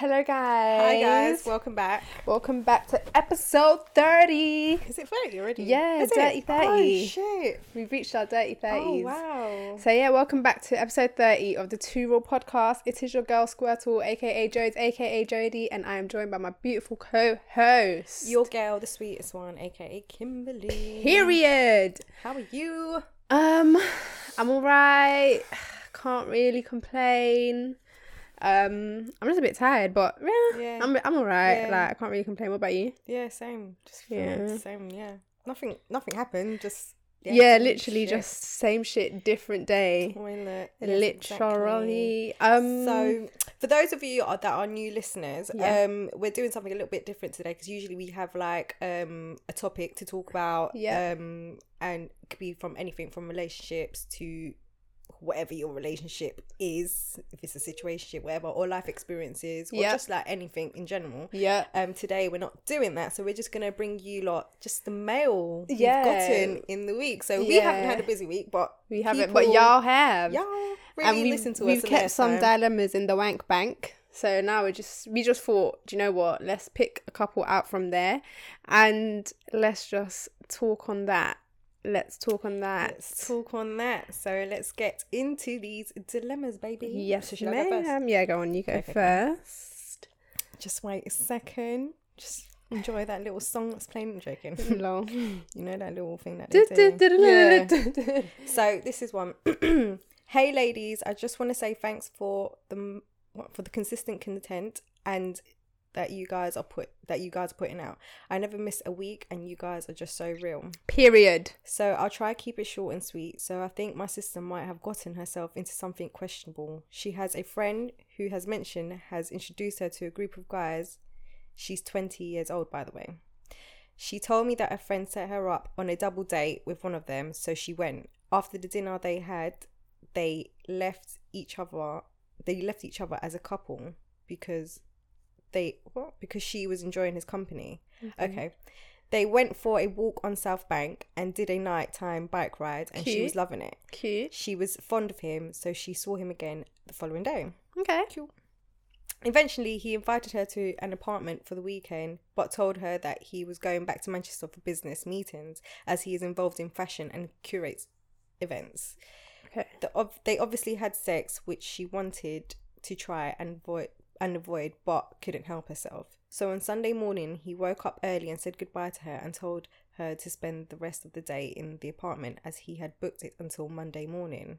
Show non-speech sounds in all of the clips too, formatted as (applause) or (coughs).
Hello, guys. Hi guys, welcome back. Welcome back to episode 30. Is it 30 already? Yeah, Is dirty it? 30. Oh shit. We've reached our dirty 30s. Oh wow. So, yeah, welcome back to episode 30 of the Two Raw podcast. It is your girl Squirtle, aka Jodes, aka Jody, and I am joined by my beautiful co host. Your girl, the sweetest one, aka Kimberly. Period. How are you? Um, I'm alright. (sighs) Can't really complain. Um, I'm just a bit tired, but yeah, Yeah. I'm I'm alright. Yeah. Like I can't really complain. What about you? Yeah, same. Just Yeah. the same. Yeah. Nothing. Nothing happened. Just. Yeah, same literally shit. just same shit, different day. Toilet. Literally. exactly. Um. So, for those of you that are new listeners, Yeah. um, we're doing something a little bit different today because usually we have like um a topic to talk about, Yeah. um, and it could be from anything from relationships to whatever your relationship is, if it's a situation, whatever, or life experiences, or Yeah. just like anything in general. yeah. Um, today we're not doing that, so we're just gonna bring you lot just the mail Yeah. we've gotten in the week. So we haven't had a busy week, but We haven't, but y'all have. y'all really and we've, listen to we've us. and kept some know. dilemmas in the wank bank. So now we just we just thought, do you know what? Let's pick a couple out from there, and let's just talk on that. Let's talk on that. Let's talk on that. So let's get into these dilemmas, baby. Yes, So should I go first? Yeah, go on. You go Okay, first. Just wait a second. Just enjoy that little song that's playing. I'm joking. (laughs) Lol. (laughs) you know that little thing that. Yeah. So this is one. (clears throat) hey, ladies. I just want to say thanks for the for the consistent content and that you guys are put that you guys are putting out. I never miss a week, and you guys are just so real. Period. So I'll try keep it short and sweet. So I think my sister might have gotten herself into something questionable. She has a friend who has mentioned has introduced her to a group of guys. She's 20 years old by the way. She told me that a friend set her up on a double date with one of them, so she went. After the dinner they had, they left each other they left each other as a couple because they what? Because she was enjoying his company. Mm-hmm. Okay. They went for a walk on South Bank and did a nighttime bike ride, and she was loving it. Cute. She was fond of him, so she saw him again the following day. Okay. Eventually, he invited her to an apartment for the weekend, but told her that he was going back to Manchester for business meetings as he is involved in fashion and curates events. Okay. The, they obviously had sex, which she wanted to try and avoid, and avoid, but couldn't help herself. So on Sunday morning, he woke up early and said goodbye to her and told her to spend the rest of the day in the apartment as he had booked it until Monday morning.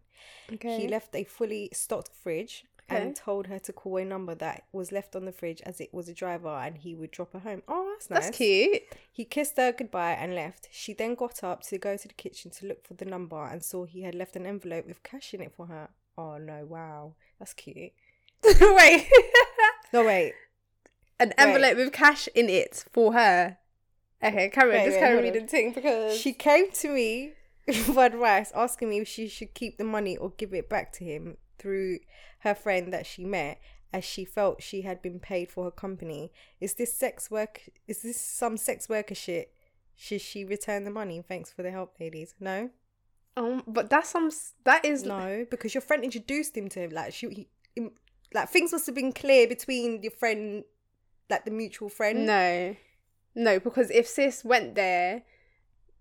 Okay. He left a fully stocked fridge Okay. and told her to call a number that was left on the fridge as it was a driver and he would drop her home. Oh, that's nice. That's cute. He kissed her goodbye and left. She then got up to go to the kitchen to look for the number and saw he had left an envelope with cash in it for her. Oh no, wow. That's cute. (laughs) (laughs) Wait. (laughs) No, wait. An envelope with cash in it for her. Okay, carry on. Wait, Just wait, carry reading on. the thing because She came to me (laughs) for advice, asking me if she should keep the money or give it back to him through her friend that she met, as she felt she had been paid for her company. Is this sex work? Is this some sex worker shit? Should she return the money? Thanks for the help, ladies. No, um, but that's some that is no, because your friend introduced him to him. Like she, he, like things must have been clear between your friend, like the mutual friend. no, no. Because if sis went there,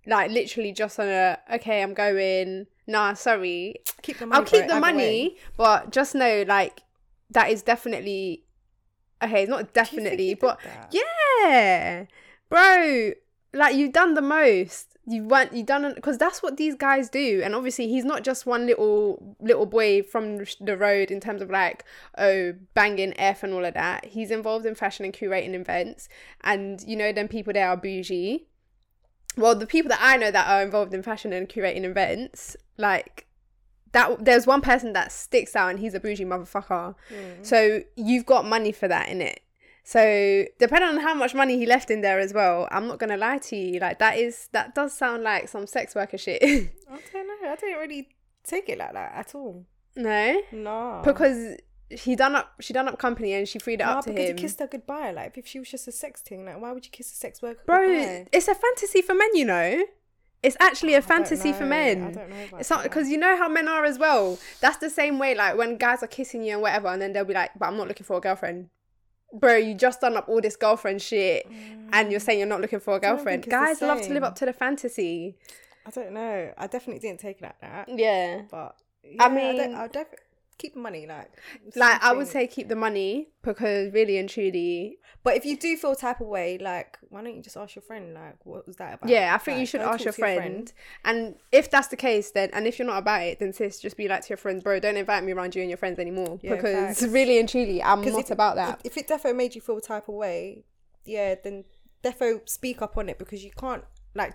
like literally just on a okay, I'm going. Nah, sorry, keep the money. I'll keep bro, the either way. money, but just know like that is definitely okay. It's not Do you think definitely, but yeah, bro. Like you've done the most. You went. You done because that's what these guys do. And obviously, he's not just one little little boy from the road in terms of like oh banging f and all of that. He's involved in fashion and curating events, and you know, then people there are bougie. Well, the people that I know that are involved in fashion and curating events, like that, there's one person that sticks out, and he's a bougie motherfucker. Mm. So you've got money for that in it. So depending on how much money he left in there as well, I'm not gonna lie to you. Like that is that does sound like some sex worker shit. (laughs) I don't know. I didn't really take it like that at all. no, No. because he done up she done up company and she freed it no, up to because him. he kissed her goodbye. Like if she was just a sex thing, like why would you kiss a sex worker Bro, goodbye? it's a fantasy for men, you know. It's actually ah, I a fantasy for men. I don't know about It's not because you know how men are as well. That's the same way, like when guys are kissing you and whatever, and then they'll be like, "But I'm not looking for a girlfriend." Bro, you just done up all this girlfriend shit, and you're saying you're not looking for a girlfriend. think it's the Guys love to live up to the fantasy. I don't know. I definitely didn't take it like that. Yeah. But I mean- I'll definitely keep the money. Like, Like I would say keep the money because really and truly But if you do feel type of way, like, why don't you just ask your friend? Like, what was that about? Yeah, I think you should ask talk your friend. And if that's the case, then and if you're not about it, then sis, just be like to your friends, bro, don't invite me around you and your friends anymore. Yeah, because really and truly, i'm not if- about that. If, if it defo made you feel type of way, yeah, then defo speak up on it because you can't like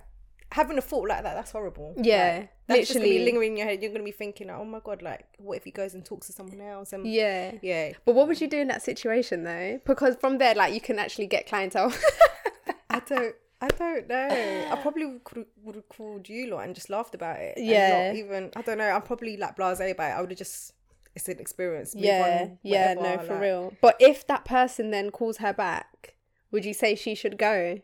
having a thought like that. That's horrible. Yeah, Like, that's just gonna be literally. lingering in your head. You're gonna be thinking, oh my god, like, what if he goes and talks to someone else? And yeah. yeah, But what would you do in that situation though? Because from there, like you can actually get clientele. (laughs) I don't. I don't know. I probably would, would have called you lot and just laughed about it. Yeah. not even I don't know. I'm probably like blasé about it. I would have just. It's an experience. Yeah, on, yeah, no, for like- real. But if that person then calls her back, would you say she should go?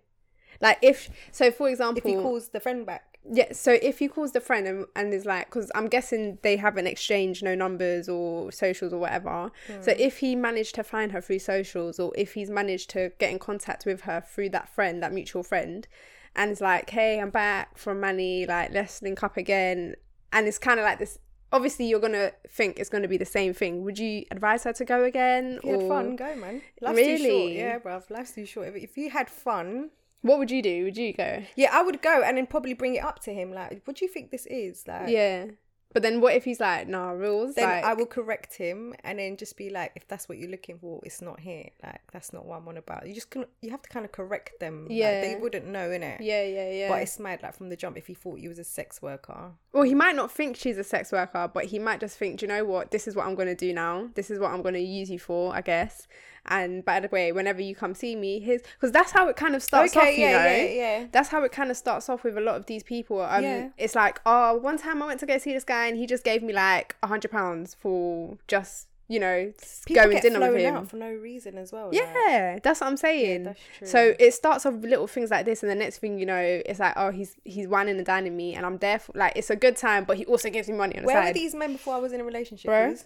Like if so, for example, If he calls the friend back, Yeah, so if he calls the friend and, and is like, because I'm guessing they haven't exchanged no numbers or socials or whatever. So hmm. if he managed to find her through socials or if he's managed to get in contact with her through that friend, that mutual friend, and is like, hey, I'm back from Manny, like, let's link up again. And it's kind of like this. Obviously, you're gonna think it's gonna be the same thing. Would you advise her to go again? if you had fun, go man. Life's too short. Really? Yeah, bruv. Life's too short. If you had fun, what would you do? Would you go? yeah, I would go and then probably bring it up to him. Like, what do you think this is? Like, Yeah. But then what if he's like, nah, rules? Then like, I will correct him and then just be like, if that's what you're looking for, it's not here. Like, that's not what I'm on about. You just can, you have to kind of correct them. Like, Yeah. they wouldn't know, innit? yeah, yeah, yeah. But it's mad, like from the jump, if he thought you was a sex worker. Well, he might not think she's a sex worker, but he might just think, do you know what? This is what I'm going to do now. This is what I'm going to use you for, I guess. And by the way, whenever you come see me, here's because that's how it kind of starts off, you know. yeah, yeah. That's how it kind of starts off with a lot of these people. Um, Yeah. It's like, oh, one time I went to go see this guy and he just gave me like a hundred pounds for just, you know, People going dinner with him. out for no reason as well. like. Yeah, that's what I'm saying. that's true. So it starts off with little things like this, and the next thing you know, it's like, oh, he's he's wining and dining me, and I'm there for like it's a good time, but he also gives me money on the Where were these men before I was in a relationship? Bro. please?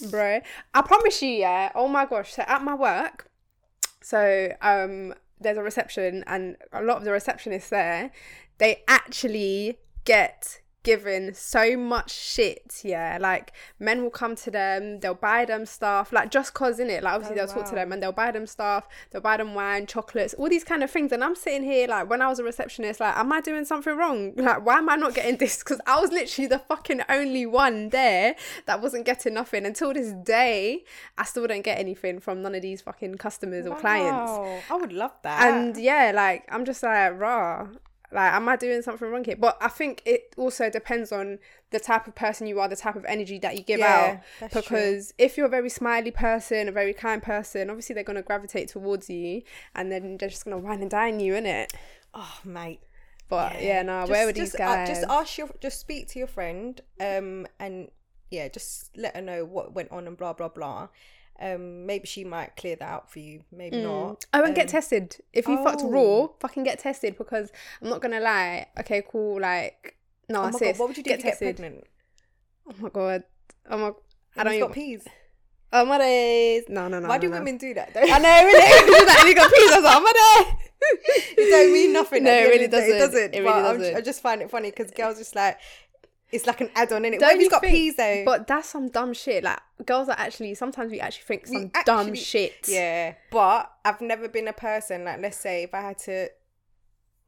Bro. I promise you, yeah. Oh my gosh. So at my work, so um, there's a reception, and a lot of the receptionists there, they actually get given so much shit yeah. Like men will come to them they'll buy them stuff like just cause in it like obviously Oh, they'll talk to them and they'll buy them stuff they'll buy them wine chocolates all these kind of things. And i'm sitting here like when i was a receptionist like am i doing something wrong? (laughs) Like why am i not getting this? Because i was literally the fucking only one there that wasn't getting nothing. Until this day i still don't get anything from none of these fucking customers or clients. I would love that. and yeah, like I'm just like raw. Like, am I doing something wrong here? But I think it also depends on the type of person you are, the type of energy that you give Yeah, out. that's true. Because if you're a very smiley person, a very kind person, obviously they're gonna gravitate towards you, and then they're just gonna wine and dine you, in it oh, mate. But yeah, no, Just- where were these just, uh, guys? just ask your, just speak to your friend, um, and yeah, just let her know what went on and blah blah blah. Um, maybe she might clear that out for you. Maybe not. Oh, and get Um, tested. If you fucked oh. raw, fucking get tested because I'm not gonna lie. Okay, cool. Like, no, Oh my god, what would you do get if you get tested. pregnant? Oh my god. Oh my. I don't he's even. got peas. Oh my days. No, no, no. Why no, do no. women do that? Though? I know, really. (laughs) Because that only got peas. I was like, oh my days. it don't mean nothing. (laughs) No, it really day. doesn't. It doesn't. It but really I'm- doesn't. I just find it funny because girls just like it's like an add-on in it. Don't What if he's you got think- peas though? But that's some dumb shit. Like girls are actually sometimes we actually think some dumb shit. Yeah, but I've never been a person like let's say if I had to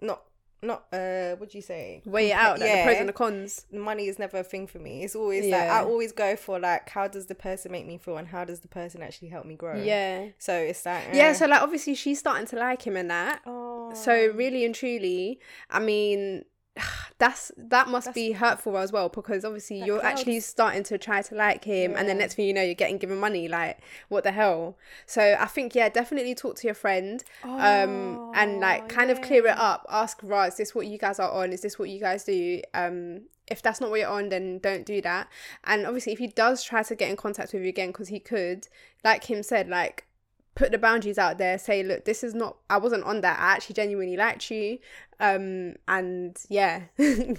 not not uh what do you say Weigh it out, like the pros and the cons. money is never a thing for me. It's always like Yeah. I always go for like how does the person make me feel and how does the person actually help me grow. Yeah. So it's like Yeah, eh. so like obviously she's starting to like him and that. oh. So really and truly, I mean, (sighs) that's that must be hurtful as well because obviously you're actually starting to try to like him, and then next thing you know, you're getting given money. Like, what the hell? So I think yeah, definitely talk to your friend, um, and like Oh, kind of clear it up. Ask, right, is this what you guys are on? Is this what you guys do? Um. If that's not what you're on, then don't do that. And obviously, if he does try to get in contact with you again, because he could, like him said, like put the boundaries out there say look this is not i wasn't on that i actually genuinely liked you um and yeah because (laughs)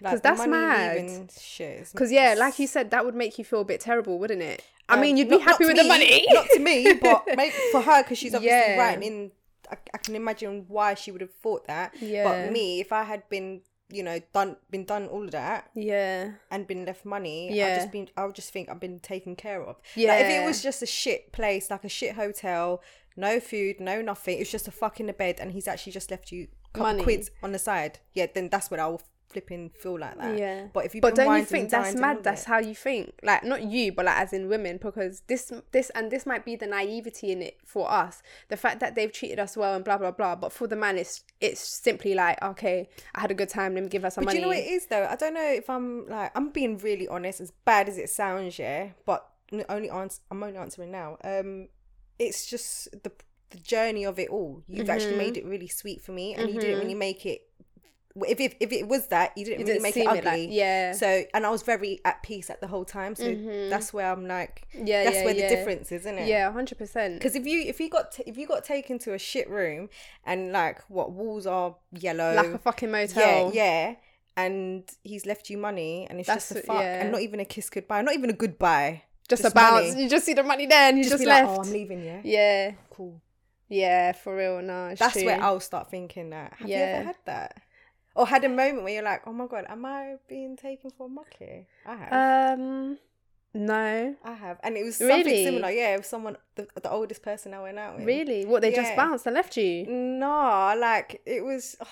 Like, that's mad is- yeah like you said that would make you feel a bit terrible wouldn't it I Um, mean, you'd not- be happy with to the money. not to me, (laughs) but for her because she's obviously Yeah. writing in. I, I can imagine why she would have thought that. Yeah. But me, if I had been, you know, done, been done all of that yeah. and been left money, yeah I Yeah. just been, I would just think I've been taken care of. Like, if it was just a shit place, like a shit hotel, no food, no nothing, it's just a fuck in the bed, and he's actually just left you couple Money. quids on the side. Yeah, then that's what I'll flipping feel like that. Yeah. But if you, But don't you think that's mad? That's how. how you think. Like not you, but like as in women, because this this and this might be the naivety in it for us. The fact that they've treated us well and blah blah blah. But for the man, it's it's simply like okay, I had a good time. Let me give her some But money. do you know what it is though? I don't know if I'm like I'm being really honest, as bad as it sounds, yeah. But only answer I'm only answering now. Um, it's just the the journey of it all. You've actually Mm-hmm. made it really sweet for me, and you didn't really make it. If if, if it was that, you didn't It really didn't make it ugly. it like- yeah. So and I was very at peace at the whole time. So mm-hmm. that's where I'm like, Yeah, that's yeah, where yeah. the difference is, isn't it? Yeah, hundred percent. Because if you if you got t- if you got taken to a shit room and like what walls are yellow, Like a fucking motel. yeah, yeah. And he's left you money, and it's That's just a fuck, yeah. and not even a kiss goodbye, not even a goodbye. Just, Just a bounce. money. You just see the money there, and you just, be left. like, oh, I'm leaving. Yeah, yeah, cool. yeah, for real. No, That's true. where I'll start thinking that. Have you ever had that, or had a moment where you're like, oh my god, am I being taken for a muck here? I have. Um, no, I have, and it was something Really? similar. Yeah, with someone, the, the oldest person I went out with. really. What they just bounced and left you? No, like it was. ugh,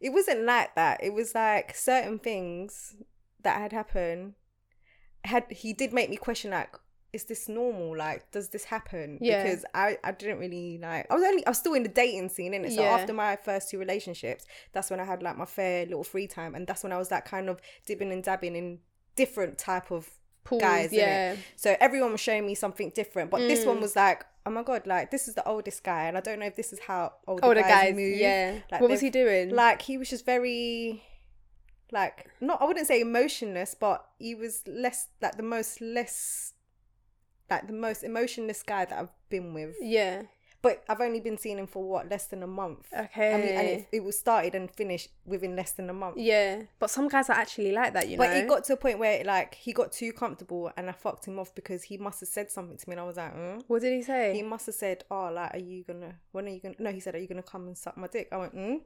it wasn't like that. It was like certain things that had happened. Had he did make me question like, is this normal? Like, does this happen? Yeah. Because I I didn't really like. I was only I was still in the dating scene, innit? So Yeah. after my first two relationships, that's when I had like my fair little free time, and that's when I was like kind of dipping and dabbing in different type of Pools, guys. innit? yeah. So everyone was showing me something different, but this Mm. one was like, oh my god, like this is the oldest guy, and I don't know if this is how older, Older guys, guys, move. yeah. Like, what was he doing? Like he was just very, like not I wouldn't say emotionless, but he was less like the most less, like the most emotionless guy that I've been with. yeah. But I've only been seeing him for what less than a month. Okay. I mean, and it, it was started and finished within less than a month. yeah, but some guys are actually like that, you But know. But it got to a point where like he got too comfortable and I fucked him off because he must have said something to me and I was like, mm. what did he say? he must have said, "Oh, like, are you gonna? When are you gonna?" No, he said, "Are you gonna come and suck my dick?" I went, "Hmm."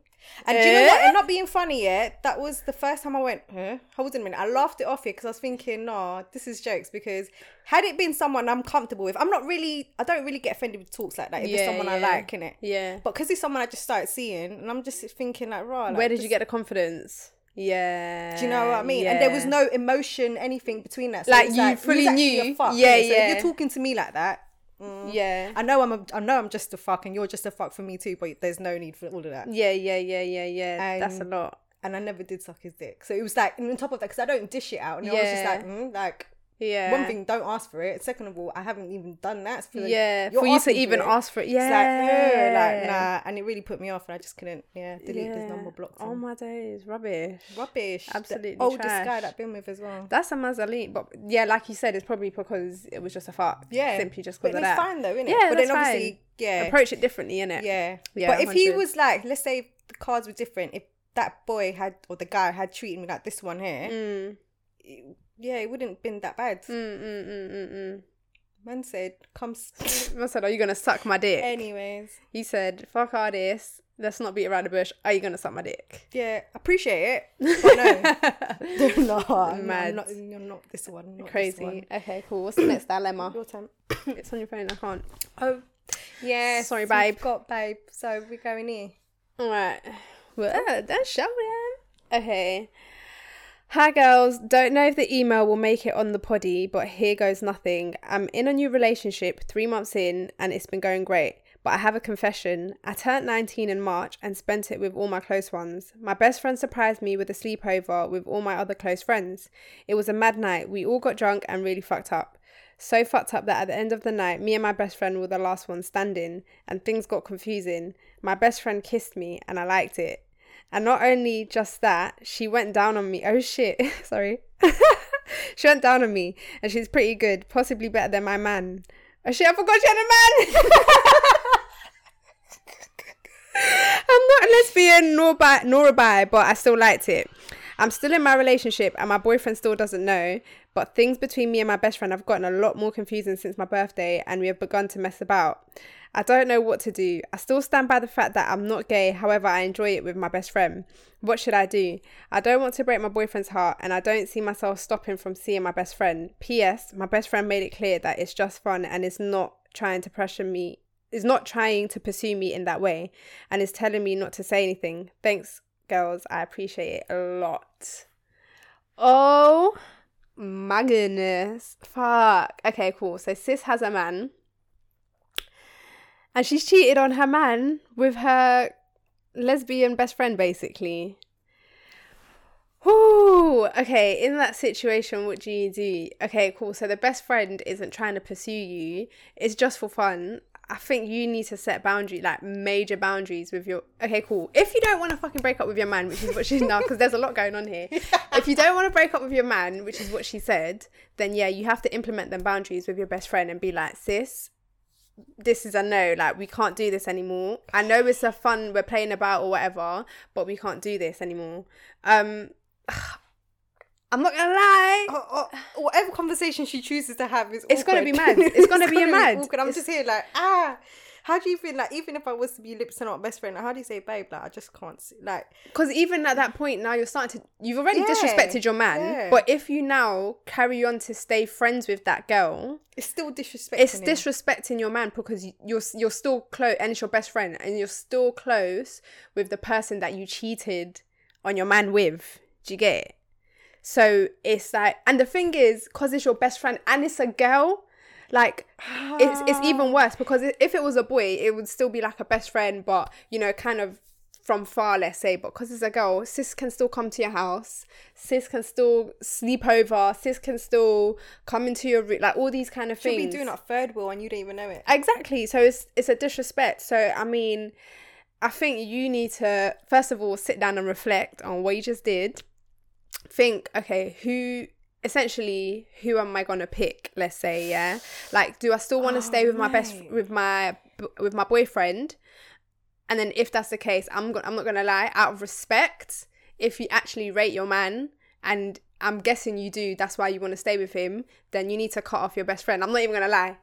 And do you know what? Eh? And not being funny yet, that was the first time I went, "Huh?" Hold on a minute. I laughed it off here because I was thinking, "No, this is jokes." Because had it been someone I'm comfortable with, I'm not really. I don't really get offended with talks like that. If Yeah, someone I yeah. like, innit? yeah. But because he's someone I just started seeing, and I'm just thinking like, "Right." Where did you get the confidence? Yeah. Do you know what I mean? And there was no emotion, anything between that. So Like, you was fully knew. fuck, Yeah? So if yeah. you're talking to me like that. mm, Yeah. I know I'm a, I know I'm just a fuck and you're just a fuck for me too, but there's no need for all of that. Yeah, yeah, yeah, yeah, yeah. That's a lot. And I never did suck his dick, so it was like on top of that because I don't dish it out, and I was just like, mm, like Yeah. one thing, don't ask for it. Second of all, I haven't even done that. For the- yeah, you're for you to even it. ask for it. Yeah. It's like, ugh, like nah, and it really put me off, and I just couldn't, yeah, delete this number, blocked him. Oh my days, rubbish. Rubbish, Absolutely the oldest trash. guy that I've been with as well. That's a Mazaline, but yeah, like you said, it's probably because it was just a fuck. Yeah, simply just because it's of that. fine though, isn't it? Yeah, but then obviously, fine. yeah, Approach it differently, innit? Yeah. Yeah, But if he was like, let's say the cards were different, if that boy had or the guy had treated me like this one here, Mm, yeah, it wouldn't have been that bad. mm, mm, mm, mm, mm. Man said, come. (laughs) Man said, "Are you gonna suck my dick?" Anyways, He said, "Fuck all this. Let's not beat around the bush. Are you gonna suck my dick?" yeah, appreciate it, (laughs) but (laughs) no, no, I'm Mad. not, you're not this one. Not This Crazy. one. Okay, cool. What's the next (coughs) dilemma? Your time. (coughs) it's on your phone. I can't. Oh, yeah. Sorry, babe. Got babe. So we're going here. All right. Well, don't show them. Okay. Hi, girls. Don't know if the email will make it on the poddy, but here goes nothing. I'm in a new relationship, three months in, and it's been going great. But I have a confession. I turned 19 in March and spent it with all my close ones. My best friend surprised me with a sleepover with all my other close friends. It was a mad night. We all got drunk and really fucked up. So fucked up that at the end of the night, me and my best friend were the last ones standing, and things got confusing. My best friend kissed me, and I liked it. And not only just that, she went down on me. Oh shit, (laughs) sorry. (laughs) she went down on me, and she's pretty good, possibly better than my man. Oh shit, I forgot she had a man. (laughs) I'm not a lesbian nor bi nor a bi, but I still liked it. I'm still in my relationship and my boyfriend still doesn't know, but things between me and my best friend have gotten a lot more confusing since my birthday and we have begun to mess about. I don't know what to do. I still stand by the fact that I'm not gay, however, I enjoy it with my best friend. What should I do? I don't want to break my boyfriend's heart and I don't see myself stopping from seeing my best friend. P.S. My best friend made it clear that it's just fun and is not trying to pressure me, is not trying to pursue me in that way and is telling me not to say anything. Thanks, girls. I appreciate it a lot. Oh my goodness. Fuck. Okay, cool. So sis has a man. And she's cheated on her man with her lesbian best friend, basically. Whoo! Okay, in that situation, what do you do? Okay, cool. So the best friend isn't trying to pursue you, it's just for fun. I think you need to set boundaries, like major boundaries with your. Okay, cool. If you don't want to fucking break up with your man, which is what she's now, because there's a lot going on here. (laughs) if you don't want to break up with your man, which is what she said, then yeah, you have to implement them boundaries with your best friend and be like, sis, this is a no. Like we can't do this anymore. I know it's a fun we're playing about or whatever, but we can't do this anymore. Um, (sighs) I'm not gonna lie. Oh, oh, whatever conversation she chooses to have is It's gonna awkward. be mad. It's gonna (laughs) be a mad. awkward. I'm It's- just here like ah. How do you feel like even if I was to be lips and not best friend, like, how do you say babe? Like I just can't see, like Because even at that point now, you're starting to. You've already Yeah, disrespected your man, yeah. but if you now carry on to stay friends with that girl, it's still disrespecting. it's him. disrespecting your man because you- you're you're still close and it's your best friend and you're still close with the person that you cheated on your man with. Do you get it? So it's like, and the thing is, because it's your best friend and it's a girl, like it's it's even (sighs) worse because if it was a boy, it would still be like a best friend, but you know, kind of from far, let's say. But because it's a girl, sis can still come to your house, sis can still sleep over, sis can still come into your room, like all these kind of She'll things. be doing that third wheel and you don't even know it. Exactly. So it's it's a disrespect. So I mean, I think you need to first of all sit down and reflect on what you just did. Think, okay, who essentially who am I gonna pick? Let's say, yeah. Like, do I still want to stay with my best with my with my boyfriend? And then if that's the case, I'm go- I'm not gonna lie. Out of respect, if you actually rate your man, and I'm guessing you do, that's why you want to stay with him. Then you need to cut off your best friend. I'm not even gonna lie.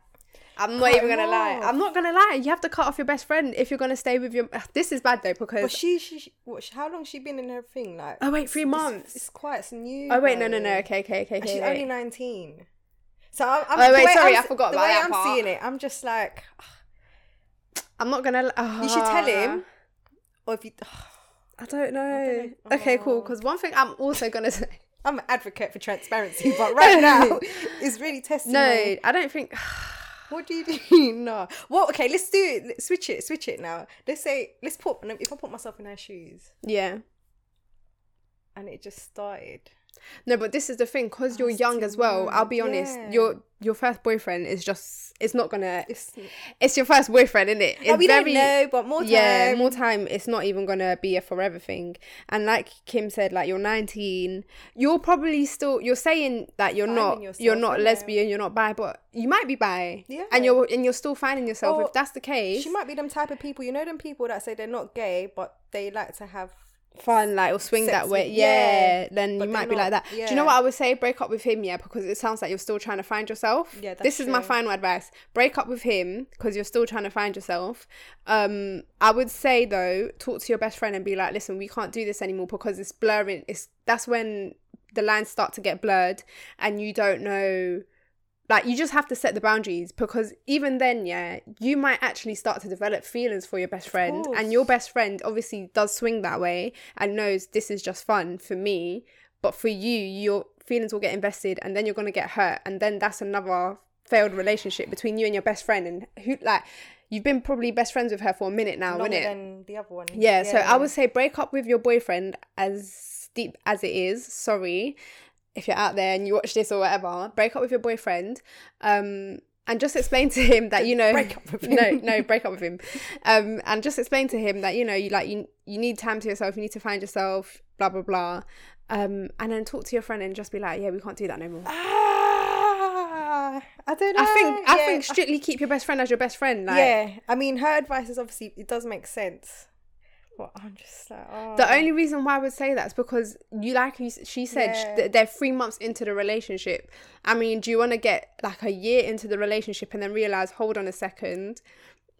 I'm not even gonna lie. I'm not gonna lie. You have to cut off your best friend if you're gonna stay with your. (sighs) This is bad though because. But she, she, she what, how long she been in her thing? Like oh wait, three it's- months. It's, quite it's new. oh wait, no, no, no. Okay, okay, okay. And she's wait. only nineteen. So I'm, I'm Oh, wait, sorry, I'm, I forgot the about way that I'm part. seeing it. I'm just like (sighs) I'm not gonna. Uh, (sighs) you should tell him, or if you. I don't know. know. Okay, cool. Oh. Because one thing I'm also gonna say. I'm an advocate for transparency, but right (laughs) now it's really testing. No, my- I don't think. What do you (laughs) do? no. Well, okay, let's do it. Switch it. Switch it now. Let's say, let's put. If I put myself in her shoes, yeah. and it just started. No, but this is the thing. Because you're young as well. I'll be honest. yeah. Your your first boyfriend is just. It's not gonna. It's, It's your first boyfriend, isn't it? It's we don't know, but more time. yeah more time it's not even gonna be a forever thing and like kim said like you're 19 you're probably still you're saying that you're Finding not yourself, you're not yeah. lesbian you're not bi but you might be bi Yeah. and you're and you're still finding yourself Or if that's the case She might be them type of people. You know them people that say they're not gay, but they like to have. Fun like or swing that way. With- yeah, yeah, then you might be like not- that. Do you know what i would say? Break up with him yeah because it sounds like you're still trying to find yourself. Yeah, that's this is my final advice. Break up with him because you're still trying to find yourself. Um i would say though talk to your best friend and be like listen we can't do this anymore because it's blurring. It's that's when the lines start to get blurred and you don't know like you just have to set the boundaries because even then yeah you might actually start to develop feelings for your best friend and your best friend obviously does swing that way and knows this is just fun for me but for you your feelings will get invested and then you're going to get hurt and then that's another failed relationship between you and your best friend and who like you've been probably best friends with her for a minute now longer isn't it than the other one. yeah, so I would say break up with your boyfriend as deep as it is. Sorry if you're out there and you watch this or whatever. Break up with your boyfriend. Um and just explain to him that you know Break up with him. no no break up with him um and just explain to him that you know you like you you need time to yourself you need to find yourself blah blah blah um and then talk to your friend and just be like yeah we can't do that no more Ah, I don't know. I think I think strictly keep your best friend as your best friend like yeah, I mean, her advice is obviously it does make sense, Well, I'm just like, oh. The only reason why I would say that is because you, like you, she said, Yeah. th- they're three months into the relationship. I mean, do you want to get like a year into the relationship and then realize, hold on a second,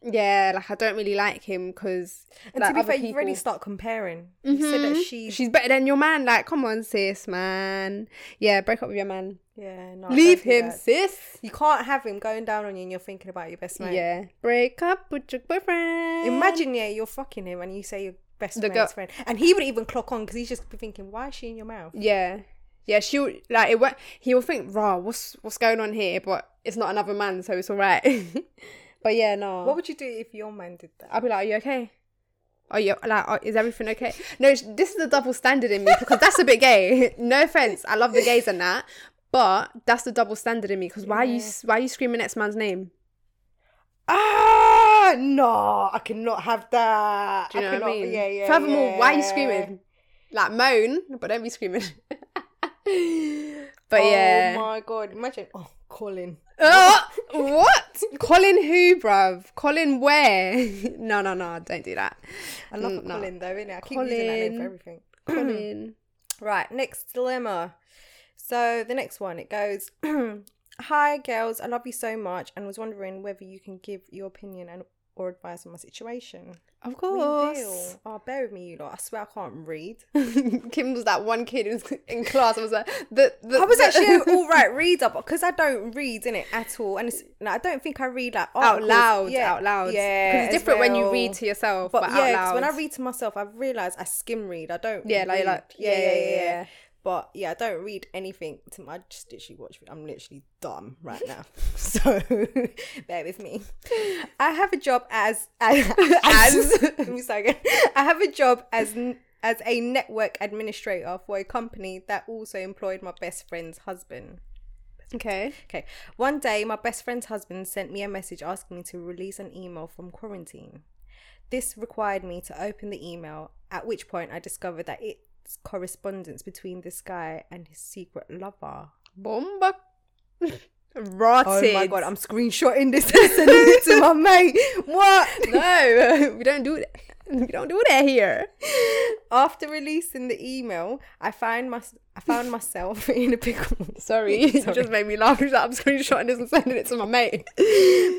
yeah, like I don't really like him because And like, to be fair, you really start comparing. You said that Mhm. she's, she's better than your man. Like, come on, sis, man. Yeah, break up with your man. yeah, no, Leave him, sis. You can't have him going down on you and you're thinking about your best mate. Yeah, break up with your boyfriend. Imagine, yeah, you're fucking him and you say your best The girl- friend, and he would even clock on because he's just be thinking, why is she in your mouth? Yeah, yeah. She would like it. He will think, "Raw, what's what's going on here?" But it's not another man, so it's all right. (laughs) but yeah, no. What would you do if your man did that? I'd be like, "Are you okay? Are you like? Are, is everything okay?" No, this is the double standard in me because that's a bit gay. (laughs) no offense, I love the gays and that, but that's the double standard in me because why are you why are you screaming next man's name? Ah, no, I cannot have that. Do you know what I cannot- mean? Yeah, yeah. Furthermore, why are you screaming? Like moan, but don't be screaming. (laughs) but oh yeah. Oh my god! Imagine, oh, Colin. Uh, what? Colin who, bruv? Colin where? (laughs) no, no, no, don't do that. I love Mm, no. Colin though, innit? I keep using that name Colin. for everything. Colin. (clears throat) (clears throat) Right, next dilemma. So the next one, it goes, (clears throat) "Hi girls, I love you so much, and was wondering whether you can give your opinion and or advice on my situation." Of course. Oh, bear with me, you lot. I swear I can't read. (laughs) Kim was that one kid who was in class. I was like, the, the, I was the- actually an (laughs) all right reader, but because I don't read in it at all, and it's, like, I don't think I read like out loud, Yeah, out loud. Yeah, because it's different when you read to yourself, But, but, yeah, out loud. when I read to myself, I've realised I skim read. I don't. yeah, like, read. like yeah, yeah, yeah, yeah. But yeah, I don't read anything. To I just literally watch. I'm literally dumb right (laughs) now, so (laughs) bear with me. I have a job as (laughs) as, as let me start again. I have a job as as a network administrator for a company that also employed my best friend's husband. Okay. Okay. One day, my best friend's husband sent me a message asking me to release an email from quarantine. This required me to open the email, at which point I discovered that it's correspondence between this guy and his secret lover. Bomba. (laughs) Rotted. Oh my god, I'm screenshotting this (laughs) and sending it to my mate. What? no, (laughs) we don't do that. We don't do that here. After releasing the email, I find my I found myself in a pickle. Sorry, Sorry. just made me laugh. I'm screenshotting this and sending it to my mate.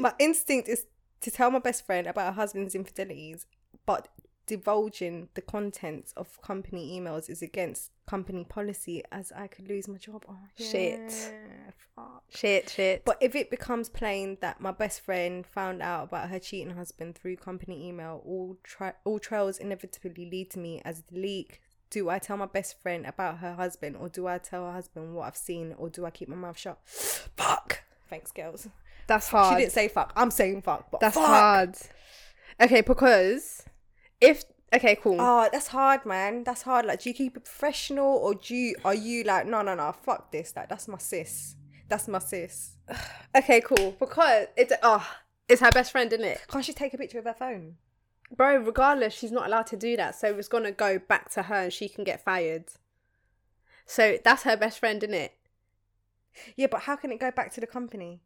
my instinct is to tell my best friend about her husband's infidelities, but divulging the contents of company emails is against company policy as I could lose my job. Oh, Shit. fuck. Shit, shit. But if it becomes plain that my best friend found out about her cheating husband through company email, all tra- all trails inevitably lead to me as the leak. Do I tell my best friend about her husband, or do I tell her husband what I've seen, or do I keep my mouth shut? (gasps) Fuck. Thanks, girls. That's hard. She didn't say fuck. I'm saying fuck, but That's fuck. hard. Okay, because if okay, cool. Oh, that's hard, man. That's hard. Like, do you keep it professional, or do you are you like, no, no, no, fuck this. Like, that's my sis. That's my sis. (sighs) okay, cool. Because it's oh, it's her best friend, isn't it? Can't she take a picture of her phone? Bro, regardless, she's not allowed to do that. So it's gonna go back to her and she can get fired. So that's her best friend, isn't it? Yeah, but how can it go back to the company?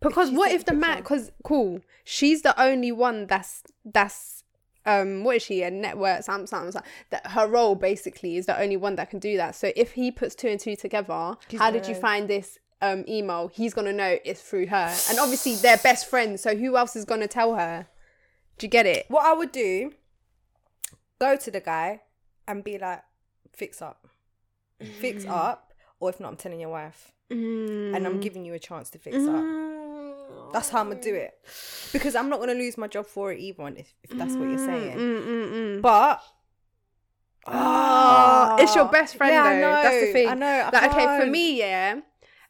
Because she's what if the man? Because cool, she's the only one that's that's um what is she a network something- that her role basically is the only one that can do that. So if he puts two and two together, He's how did you find this um email? He's gonna know it's through her, and obviously they're best friends. So who else is gonna tell her? Do you get it? What I would do, go to the guy and be like, fix up, fix up, or if not, I'm telling your wife, and Mm. I'm giving you a chance to fix up. That's how I'm gonna do it, because I'm not gonna lose my job for it either. If, if that's what you're saying, Mm, mm, mm. but. Oh, it's your best friend Yeah, I though. know, That's the thing. I know. I Like, okay, for me, yeah,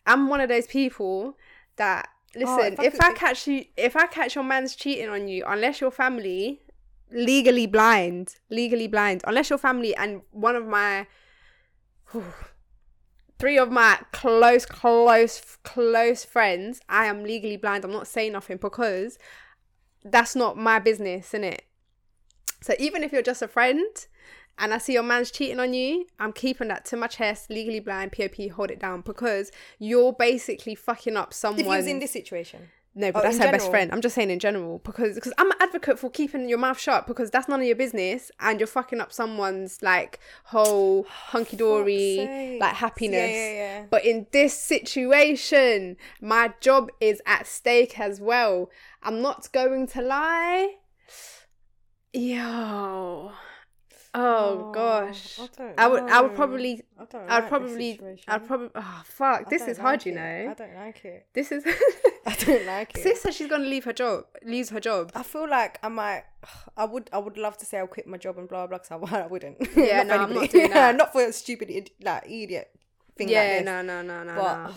I'm one of those people that listen. Oh, if I if I catch you, if I catch your man's cheating on you, unless your family legally blind, legally blind, unless your family and one of my (sighs) three of my close, close, close friends, I am legally blind. I'm not saying nothing because that's not my business, innit? So even if you're just a friend and I see your man's cheating on you, I'm keeping that to my chest, legally blind, POP, hold it down because you're basically fucking up someone. if he was in this situation, No, but Oh, that's her best friend. I'm just saying in general because because I'm an advocate for keeping your mouth shut because that's none of your business and you're fucking up someone's like whole (sighs) hunky dory like happiness. Yeah, yeah, yeah. But in this situation, my job is at stake as well. I'm not going to lie. Yo. Oh, oh gosh. I, I would I would probably I don't I'd like probably. I'd probably oh fuck. I This is hard, like you know. I don't like it. This is (laughs) (laughs) I don't like it. Sis says she's gonna leave her job, leaves her job. I feel like I might. I would. I would love to say I'll quit my job and blah blah. Cause I, (laughs) I wouldn't. Yeah, (laughs) no, I'm not doing that. not for a stupid like idiot thing. Yeah, like this. no, no, no, no, But no.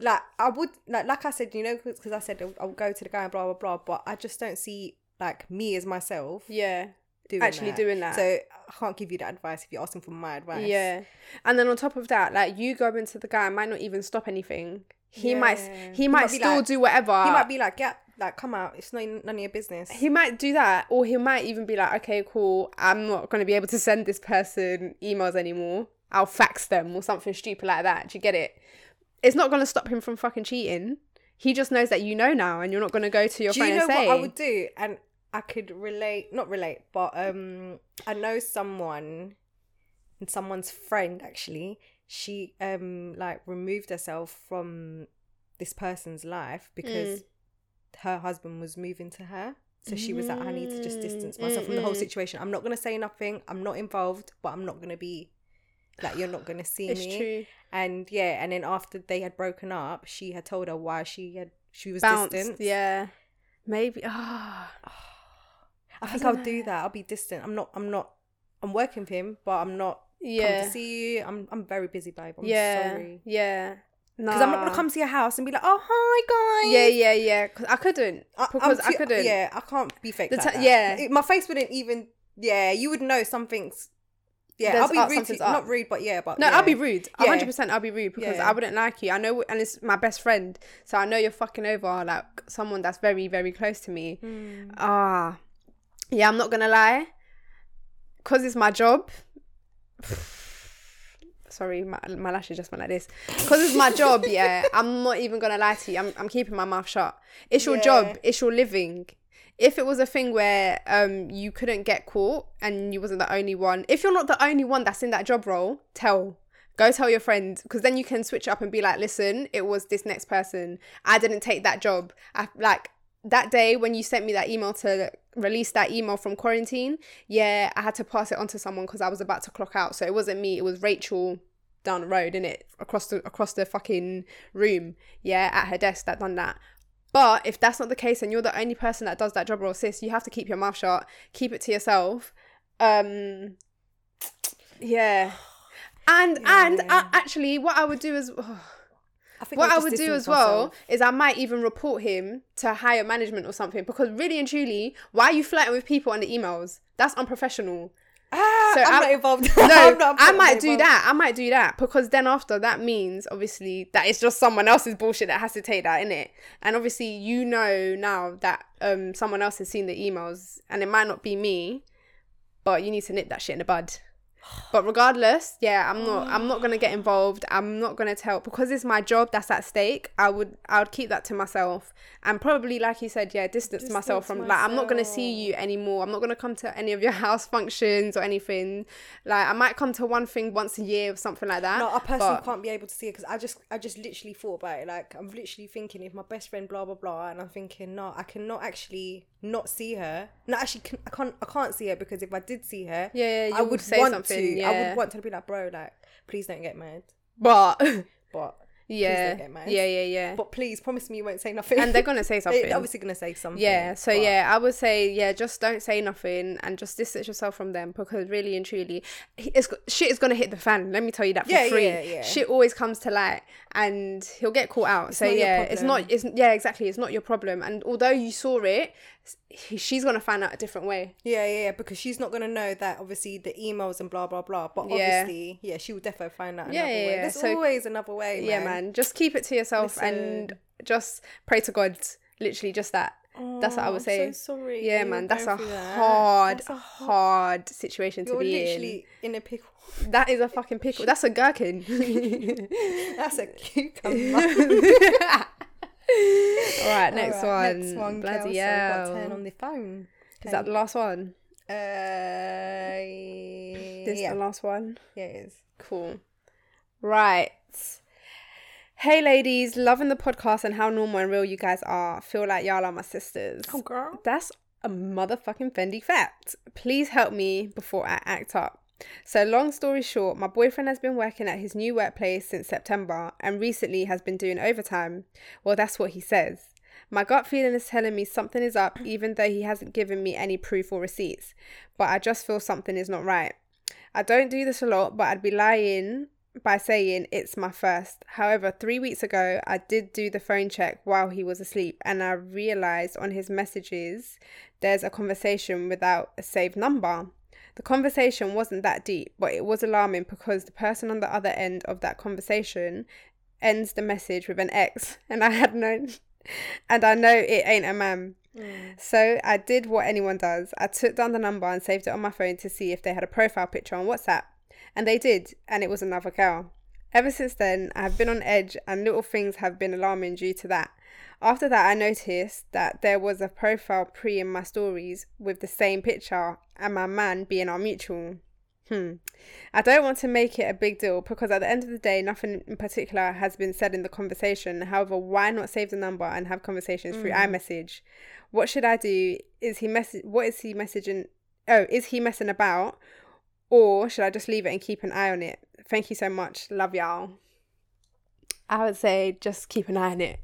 like I would like like I said, you know, because I said I'll, I'll go to the guy and blah blah blah. But I just don't see like me as myself Yeah, doing actually that. doing that. So I can't give you that advice if you're asking for my advice. yeah. And then on top of that, like you go into the guy might not even stop anything. He might, he, He might might still like- do whatever. He might be like, yeah, like come out. It's not none of your business. he might do that, or he might even be like, okay, cool. I'm not gonna be able to send this person emails anymore. I'll fax them or something stupid like that. Do you get it? It's not gonna stop him from fucking cheating. He just knows that you know now, and you're not gonna go to your do you know and say, what I would do? And I could relate, not relate, but um, I know someone, and someone's friend actually. She um like removed herself from this person's life because her husband was moving to her. So she was like, I need to just distance myself from the whole situation. I'm not gonna say nothing. I'm not involved, but I'm not gonna be like you're not gonna see It's me. true. And yeah, and then after they had broken up, she had told her why she had she was Bounced. distant. Yeah. Maybe. Ah. I think I'll do that. I'll be distant. I'm not. I'm not. I'm working for him, but I'm not. Yeah. to see you. I'm. I'm very busy, babe. I'm yeah. sorry. Yeah. Because I'm not gonna come to your house and be like, "Oh, hi guys." Yeah, yeah, yeah. 'Cause I couldn't I, because I couldn't. Yeah, I can't be fake. The like that. yeah. It- my face wouldn't even. Yeah, you would know something's. Yeah, There's I'll be rude. To, not rude, but yeah, but No, yeah. I'll be rude. A Yeah. hundred percent, I'll be rude because Yeah. I wouldn't like you. I know, and it's my best friend, so I know you're fucking over like someone that's very, very close to me. Mm. Ah, yeah. I'm not gonna lie, cause it's my job. (sighs) Sorry, my, my lashes just went like this. Cause it's my job. (laughs) Yeah, I'm not even gonna lie to you. I'm I'm keeping my mouth shut. It's your Yeah. job. It's your living. If it was a thing where um you couldn't get caught and you wasn't the only one, if you're not the only one that's in that job role, tell. Go tell your friend because then you can switch up and be like, listen, it was this next person. I didn't take that job. I like that day when you sent me that email to release that email from quarantine. Yeah, I had to pass it on to someone because I was about to clock out. So it wasn't me. It was Rachel down the road, in it across the across the fucking room. Yeah, at her desk that done that. But if that's not the case and you're the only person that does that job or sis, you have to keep your mouth shut. Keep it to yourself. Um, yeah. (sighs) And and Yeah. uh, actually, what I would do is (sighs) I think what I would do as well myself. is I might even report him to higher management or something because really and truly, why are you flirting with people on the emails? That's unprofessional. Ah, So I'm I- not involved. (laughs) No, I'm not- I I'm might do involved. that. I might do that because then after that means obviously that it's just someone else's bullshit that has to take that in it. And obviously you know now that um someone else has seen the emails and it might not be me, but you need to nip that shit in the bud. But regardless, yeah, I'm not I'm not gonna get mm. involved. I'm not gonna tell because it's my job that's at stake. I would I would keep that to myself and probably like you said, yeah, distance, myself Distance from like I'm not gonna see you anymore. I'm not gonna come to any of your (laughs) house functions or anything. Like I might come to one thing once a year or something like that. No, I personally but- can't be able to see it because I just, I just literally thought about it. Like, I'm literally thinking if my best friend, blah blah blah, and I'm thinking, no, I cannot actually not see her. No, actually, can, I can't, I can't see her because if I did see her, Yeah, I you would would say want something, to. I would want to be like, bro, like, please don't get mad. But But yeah, yeah, yeah, yeah. but please promise me you won't say nothing. and they're gonna say (laughs) something. They're obviously gonna say something. Yeah, so but- yeah, I would say yeah, just don't say nothing and just distance yourself from them because really and truly, it's shit is gonna hit the fan. Let me tell you that for Yeah, free. yeah, yeah. Shit always comes to light, and he'll get caught out. so yeah, it's not. It's yeah, exactly. It's not your problem. And although you saw it, she's gonna find out a different way. Yeah, yeah, yeah, because she's not gonna know that obviously the emails and blah blah blah. But obviously, yeah, she will definitely find out Yeah, another yeah, way. yeah. There's So- always another way, man. Yeah, man. Just keep it to yourself and just pray to God. Literally, just that. That's what I Oh, would I'm say. so sorry. Yeah, man. That's a that. hard, That's a hard situation to be in. literally in a pickle. That is a fucking pickle. That's a gherkin. (laughs) (laughs) That's a cucumber. (laughs) All right, next Alright, one. Next one. Bloody hell. Got turn on the phone. Is that the last one? Uh, This yeah. the last one. yeah, it is. Cool. Right. Hey ladies, loving the podcast and how normal and real you guys are. Feel like y'all are my sisters. Oh, girl. That's a motherfucking Fendi fact. Please help me before I act up. So, long story short, my boyfriend has been working at his new workplace since September and recently has been doing overtime. Well, that's what he says. My gut feeling is telling me something is up, even though he hasn't given me any proof or receipts. But I just feel something is not right. I don't do this a lot, but I'd be lying by saying it's my first. However, three weeks ago, I did do the phone check while he was asleep, and I realized on his messages there's a conversation without a saved number. The conversation wasn't that deep, but it was alarming because the person on the other end of that conversation ends the message with an X, (laughs) and I had known, and I know it ain't a man. Mm. So I did what anyone does. I took down the number and saved it on my phone to see if they had a profile picture on WhatsApp. And they did, and it was another girl. Ever since then, I have been on edge, and little things have been alarming due to that. After that, I noticed that there was a profile pre in my stories with the same picture, and my man being our mutual. Hmm. I don't want to make it a big deal because at the end of the day, nothing in particular has been said in the conversation. However, why not save the number and have conversations through iMessage? What should I do? Is he mess? What is he messaging? Oh, is he messing about? Or should I just leave it and keep an eye on it? Thank you so much. Love y'all. I would say just keep an eye on it.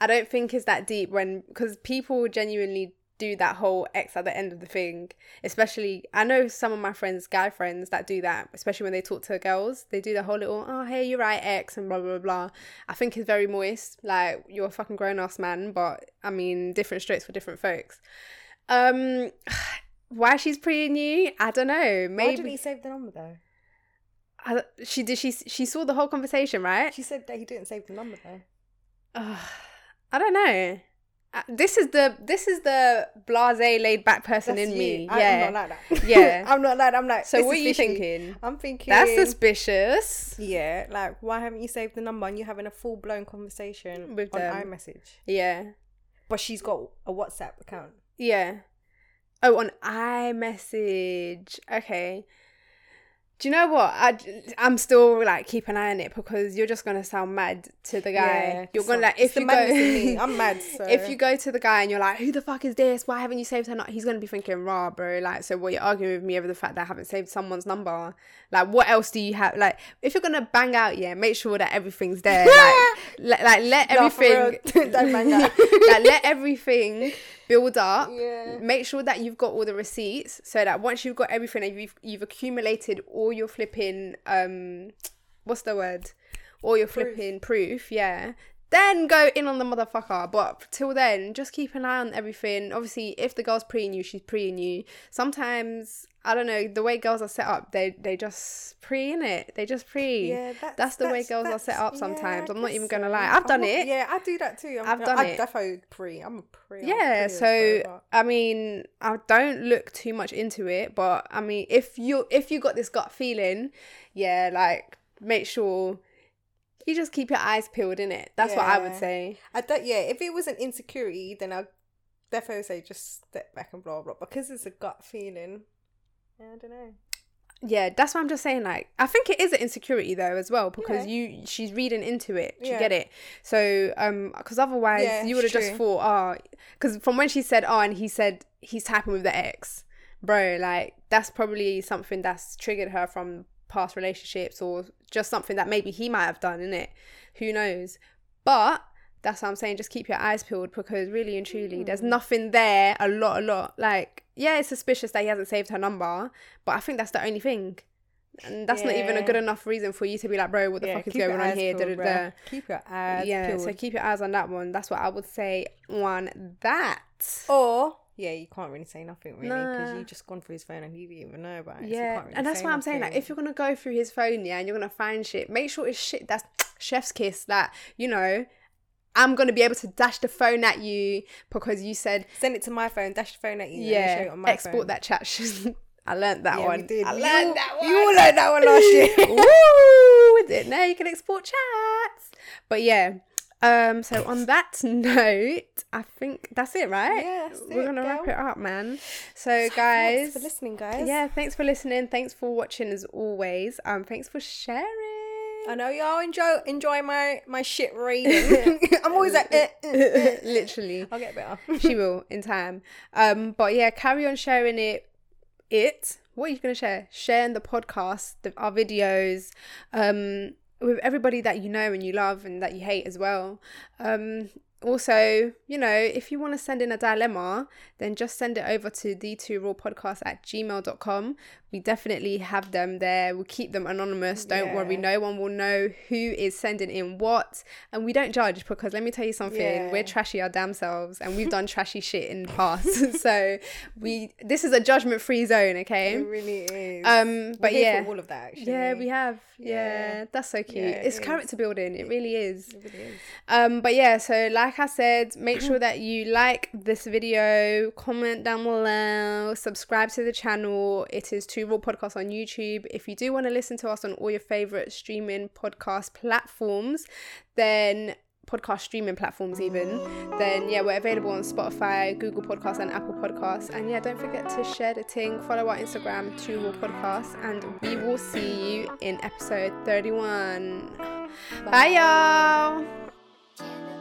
I don't think it's that deep when because people genuinely do that whole X at the end of the thing. Especially, I know some of my friends, guy friends, that do that. Especially when they talk to girls, they do the whole little "oh hey you're right X" and blah blah blah. I think it's very moist. Like you're a fucking grown ass man, but I mean different strokes for different folks. Um, (sighs) why she's pretty new? I don't know. Maybe why didn't he save the number though? I, she did. She she saw the whole conversation, right? She said that he didn't save the number though. Ugh, I don't know. Uh, This is the this is the blasé, laid back person That's in you. me. I, yeah. am not like that. (laughs) Yeah. (laughs) I'm not like that. I'm like. so what are you fishy. thinking? I'm thinking That's suspicious. Yeah, like why haven't you saved the number and you're having a full blown conversation With on them. iMessage? Yeah. But she's got a WhatsApp account. Yeah. Oh, on iMessage. Okay. Do you know what? I, I'm still like keep an eye on it because you're just gonna sound mad to the guy. you're gonna like if the you go. (laughs) I'm mad. So. If you go to the guy and you're like, "Who the fuck is this? Why haven't you saved her?" Not he's gonna be thinking, "Raw, bro." Like, so what you're arguing with me over the fact that I haven't saved someone's number? Like, what else do you have? Like, if you're gonna bang out, yeah, make sure that everything's there. (laughs) Like, le- like let everything, (laughs) Don't bang out. like, let everything build up. Yeah. Make sure that you've got all the receipts, so that once you've got everything and you've you've accumulated all your flipping um, what's the word? All your Proof. flipping proof, yeah. Then go in on the motherfucker. But till then, just keep an eye on everything. Obviously, if the girl's pre you, she's pre you. Sometimes I don't know the way girls are set up. They they just pre in it. They just pre. Yeah, that's, That's the way girls are set up sometimes. I I'm not even gonna lie. I've done not- it. Yeah, I do that too. I'm, I've done I it. defo pre. I'm a pre. Yeah pre so well, i mean i don't look too much into it but i mean if you if you got this gut feeling yeah like make sure you just keep your eyes peeled in it that's what i would say I don't. Yeah, if it was an insecurity, then I'd defo say just step back and blah blah blah. Because it's a gut feeling. Yeah, I don't know. yeah that's what i'm just saying like i think it is an insecurity though as well because Yeah. you she's reading into it do you Yeah. get it so um because otherwise Yeah, you would have just thought oh because from when she said oh and he said he's typing with the ex bro like that's probably something that's triggered her from past relationships or just something that maybe he might have done in it who knows but that's what i'm saying just keep your eyes peeled because really and truly there's Hmm. nothing there a lot a lot like yeah it's suspicious that he hasn't saved her number but i think that's the only thing and that's not even a good enough reason for you to be like bro what the yeah, fuck is going on here da, peeled, da, bruh. da. Keep your eyes yeah peeled. so keep your eyes on that one that's what i would say on that Or yeah, you can't really say nothing really because Nah. you just gone through his phone and you didn't even know about it. so Yeah, can't really and that's what I'm saying. Like, if you're gonna go through his phone, yeah, and you're gonna find shit, make sure it's shit that's chef's kiss. That you know, I'm gonna be able to dash the phone at you because you said, send it to my phone, dash the phone at you, and show it yeah, on my export phone. that chat. (laughs) I learned that yeah, one. We did. I You learned that one. You all learned that one last year. (laughs) Woo! Didn't know you can export chats. But yeah, Um, so on that note, I think that's it, right? Yeah, We're it, gonna wrap it up, man. So guys, Thanks for listening, guys. yeah, thanks for listening. Thanks for watching as always. Um, thanks for sharing. I know y'all enjoy enjoy my my shit reading. (laughs) I'm always like, eh, eh, eh. Literally. I'll get better. she will in time. Um, but yeah, carry on sharing it. It. What are you gonna share? Sharing the podcast, the, our videos, um, with everybody that you know and you love and that you hate as well. Um, also, you know, if you want to send in a dilemma, then just send it over to the two raw podcast at gmail.com. We definitely have them there. We'll keep them anonymous. Don't worry, no one will know who is sending in what. And we don't judge because let me tell you something, Yeah. we're trashy our damn selves and we've done trashy shit in the past. (laughs) so we this is a judgment free zone, okay? It really is. Um but yeah. all of that. Actually. Yeah, we have. Yeah, Yeah. that's so cute. Yeah, it's it character building. It really is. It really is. Um, but yeah, so like I said, make sure that you like this video, comment down below, subscribe to the channel. It is Two Raw Podcast on YouTube. If you do want to listen to us on all your favorite streaming podcast platforms, then podcast streaming platforms even then yeah we're available on spotify google podcasts and apple podcasts and yeah don't forget to share the thing follow our instagram two raw podcasts and we will see you in episode 31 bye y'all Can